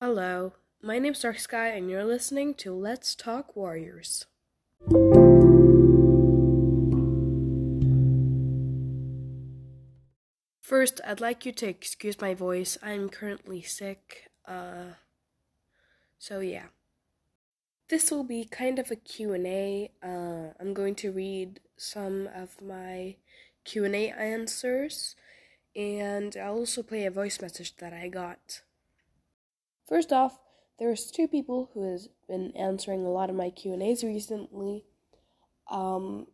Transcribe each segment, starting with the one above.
Hello, my name's Dark Sky, and you're listening to Let's Talk Warriors. First, I'd like you to excuse my voice. I'm currently sick. Uh so yeah. This will be kind of a Q&A. Uh I'm going to read some of my Q&A answers and I'll also play a voice message that I got. First off, there's two people who has been answering a lot of my Q&As recently. Um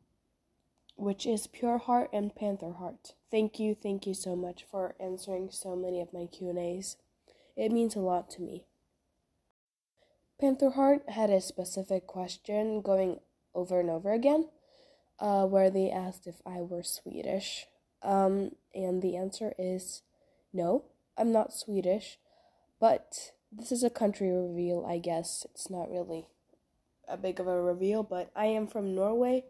which is Pure Heart and Panther Heart. Thank you, thank you so much for answering so many of my Q&As. It means a lot to me. Panther Heart had a specific question going over and over again, uh, where they asked if I were Swedish. Um, and the answer is no, I'm not Swedish, but this is a country reveal, I guess. It's not really a big of a reveal, but I am from Norway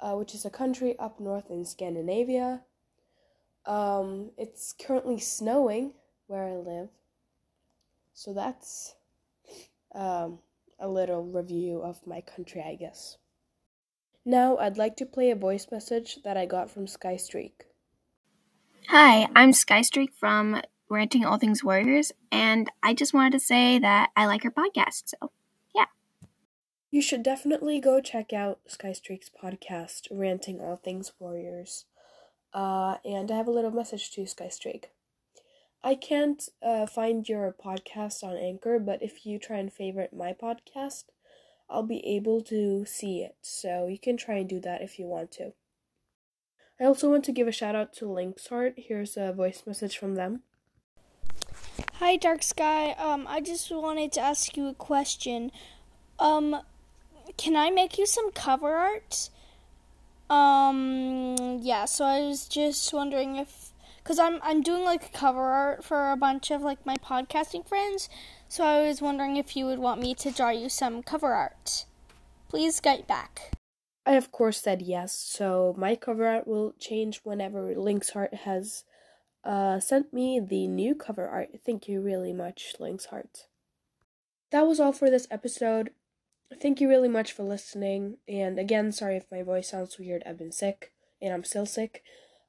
uh, which is a country up north in Scandinavia. Um, it's currently snowing where I live, so that's um, a little review of my country, I guess. Now, I'd like to play a voice message that I got from Skystreak. Hi, I'm Skystreak from Ranting All Things Warriors, and I just wanted to say that I like your podcast, so yeah. you should definitely go check out Skystreak's podcast, Ranting All Things Warriors. Uh, and I have a little message to Skystreak. I can't uh, find your podcast on Anchor, but if you try and favorite my podcast, I'll be able to see it. So you can try and do that if you want to. I also want to give a shout out to Lynx Heart. Here's a voice message from them. Hi, Dark Sky. Um, I just wanted to ask you a question. Um, can I make you some cover art? Um, yeah, so I was just wondering if, cause I'm I'm doing like cover art for a bunch of like my podcasting friends, so I was wondering if you would want me to draw you some cover art. Please get back. I of course said yes, so my cover art will change whenever Lynx Heart has uh, sent me the new cover art. Thank you really much, Lynx Heart. That was all for this episode thank you really much for listening. And again, sorry if my voice sounds weird. I've been sick and I'm still sick.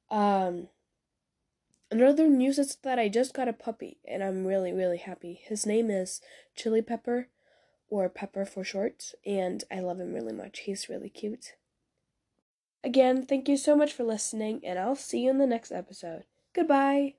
Um, another news is that I just got a puppy and I'm really, really happy. His name is Chili Pepper or Pepper for short, and I love him really much. He's really cute. Again, thank you so much for listening, and I'll see you in the next episode. Goodbye.